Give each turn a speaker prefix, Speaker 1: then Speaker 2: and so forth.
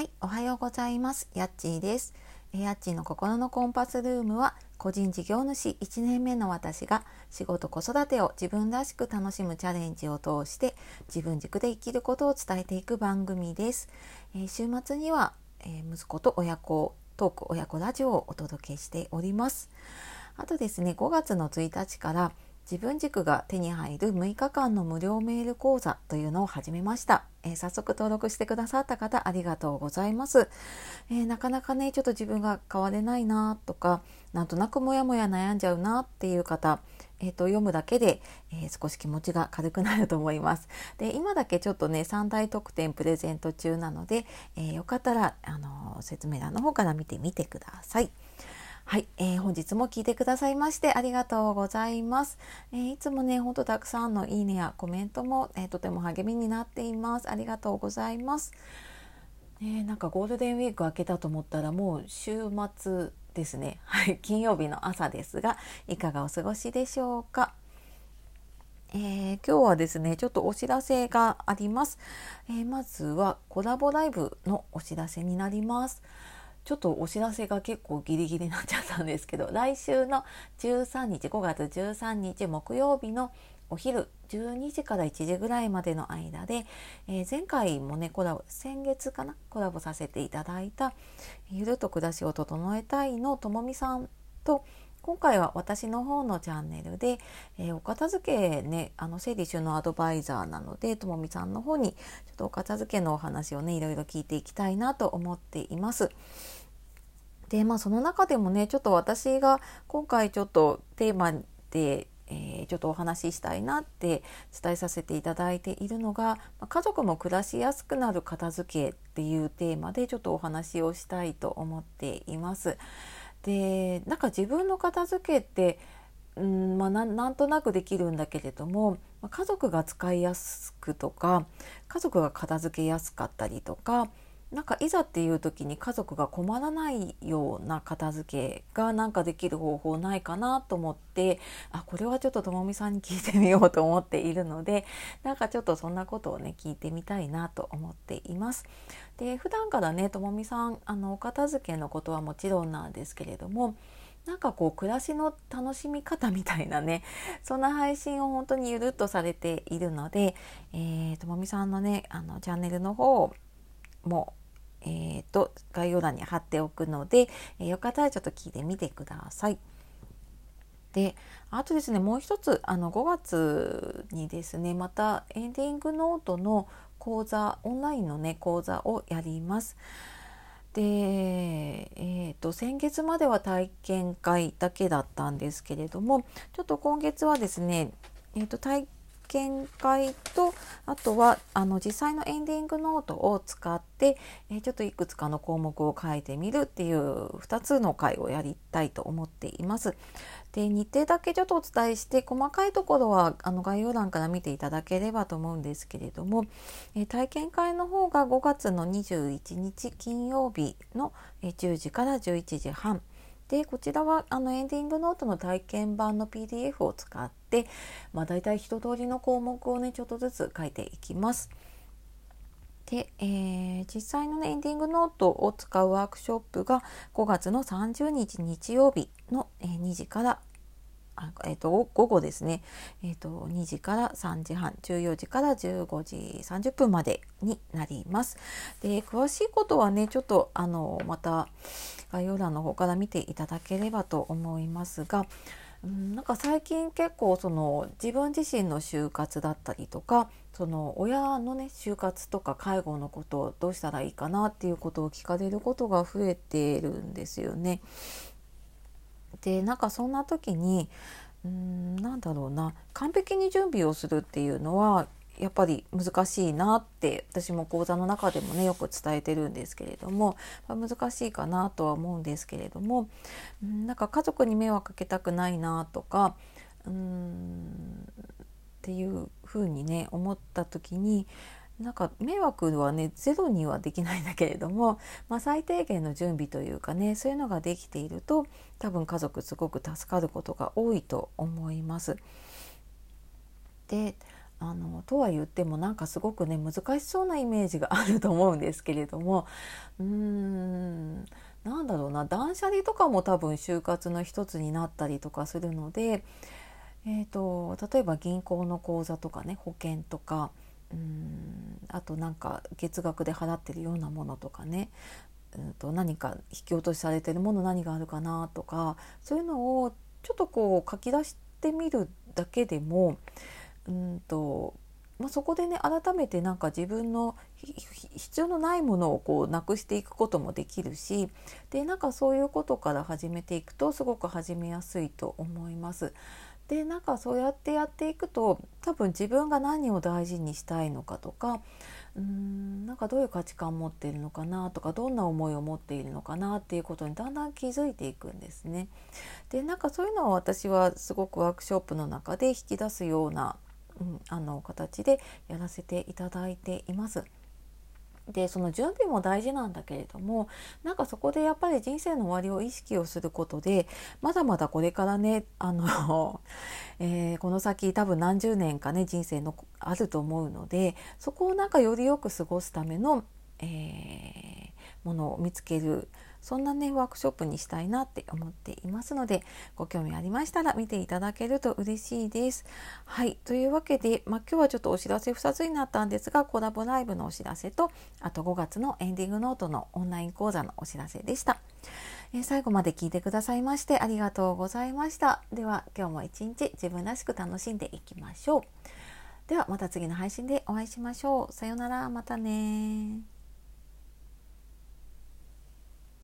Speaker 1: はい、おはようございます。やっちーです。やっちーの心のコンパスルームは個人事業主1年目の私が仕事子育てを自分らしく楽しむチャレンジを通して自分軸で生きることを伝えていく番組です。えー、週末には、えー、息子と親子トーク親子ラジオをお届けしております。あとですね、5月の1日から自分軸が手に入る6日間の無料メール講座というのを始めました、えー、早速登録してくださった方ありがとうございます、えー、なかなかねちょっと自分が変われないなとかなんとなくモヤモヤ悩んじゃうなっていう方えーと、読むだけで、えー、少し気持ちが軽くなると思います。で今だけちょっとね3大特典プレゼント中なので、えー、よかったら、あの説明欄の方から見てみてください。はい、えー、本日も聞いてくださいましてありがとうございます。えー、いつもね、ほんとたくさんのいいねやコメントも、えー、とても励みになっています。ありがとうございます。えー、なんかゴールデンウィーク明けたと思ったらもう週末ですね。はい、金曜日の朝ですが、いかがお過ごしでしょうか。えー、今日はですねちょっとお知らせがあります、えー、まずはコラボライブのお知らせになりますちょっとお知らせが結構ギリギリになっちゃったんですけど 来週の13日5月13日木曜日のお昼12時から1時ぐらいまでの間で、えー、前回もねコラボ先月かなコラボさせていただいた「ゆると暮らしを整えたい」のともみさんと今回は私の方のチャンネルで、えー、お片付けねあの整理収納アドバイザーなのでともみさんの方にちょっとお片付けのお話をねいろいろ聞いていきたいなと思っています。でまあその中でもねちょっと私が今回ちょっとテーマでえー、ちょっとお話ししたいなって伝えさせていただいているのが家族も暮らしやすくなる片付けっていうテーマでちょっとお話をしたいと思っています。でなんか自分の片付けってうんまあ、なんとなくできるんだけれども家族が使いやすくとか家族が片付けやすかったりとかなんかいざっていう時に家族が困らないような片付けがなんかできる方法ないかなと思ってあこれはちょっとともみさんに聞いてみようと思っているので なんかちょっとそんなことをね聞いてみたいなと思っています。で普段からねともみさんあのお片付けのことはもちろんなんですけれどもなんかこう暮らしの楽しみ方みたいなね そんな配信を本当にゆるっとされているので、えー、ともみさんのねあのチャンネルの方もえーと、概要欄に貼っておくので、えー、よかったらちょっと聞いてみてください。であとですねもう一つあの5月にですねまたエンディングノートの講座オンラインのね講座をやります。で、えーと、先月までは体験会だけだったんですけれどもちょっと今月はですね、えーと体見会とあとはあの実際のエンディングノートを使って、え、ちょっといくつかの項目を書いてみるっていう2つの回をやりたいと思っています。で日程だけちょっとお伝えして細かいところはあの概要欄から見ていただければと思うんですけれども、え、体験会の方が5月の21日金曜日の10時から11時半でこちらはあのエンディングノートの体験版の PDF を使って、まあ、大体一通りの項目をねちょっとずつ書いていきます。で、えー、実際の、ね、エンディングノートを使うワークショップが5月の30日日曜日の、えー、2時からえーと、午後ですね、えーと、と2時から3時半14時から15時30分までになります。で詳しいことはねちょっとあのまた概要欄の方から見ていただければと思いますが、うん、なんか最近結構その自分自身の就活だったりとかその親のね就活とか介護のことをどうしたらいいかなっていうことを聞かれることが増えてるんですよね。でなんかそんな時にうんなんだろうな完璧に準備をするっていうのはやっぱり難しいなって私も講座の中でもねよく伝えてるんですけれども、難しいかなとは思うんですけれどもなんか家族に迷惑かけたくないなとかうーんっていうふうにね思った時になんか迷惑はねゼロにはできないんだけれども、まあ、最低限の準備というかねそういうのができていると多分家族すごく助かることが多いと思います。であのとは言ってもなんかすごくね難しそうなイメージがあると思うんですけれども。うーんなんだろうな。断捨離とかも多分就活の一つになったりとかするので、えーと、例えば銀行の口座とかね保険とかうんあとなんか月額で払ってるようなものとかね。うんと何か引き落としされてるもの何があるかなとかそういうのをちょっとこう書き出してみるだけでもうんとまあ、そこでね改めてなんか自分の必要のないものをこうなくしていくこともできるしでなんかそういうことから始めていくとすごく始めやすいと思います。でなんかそうやってやっていくと多分自分が何を大事にしたいのかとかうーんなんかどういう価値観を持っているのかなとかどんな思いを持っているのかなっていうことにだんだん気づいていくんですね。でなんかそういうのを私はすごくワークショップの中で引き出すようなうん、あの形でやらせていただいています。でその準備も大事なんだけれどもなんかそこでやっぱり人生の終わりを意識をすることでまだまだこれからねあの、えー、この先多分何十年かね人生のあると思うのでそこをなんかよりよく過ごすための、えー、ものを見つけるそんなねワークショップにしたいなって思っていますのでご興味ありましたら見ていただけると嬉しいです。はいというわけで、まあ、今日はちょっとお知らせ2つになったんですがコラボライブのお知らせとあと5月のエンディングノートのオンライン講座のお知らせでした。え最後まで聞いてくださいましてありがとうございました。では今日も一日自分らしく楽しんでいきましょう。ではまた次の配信でお会いしましょう。さようなら、またね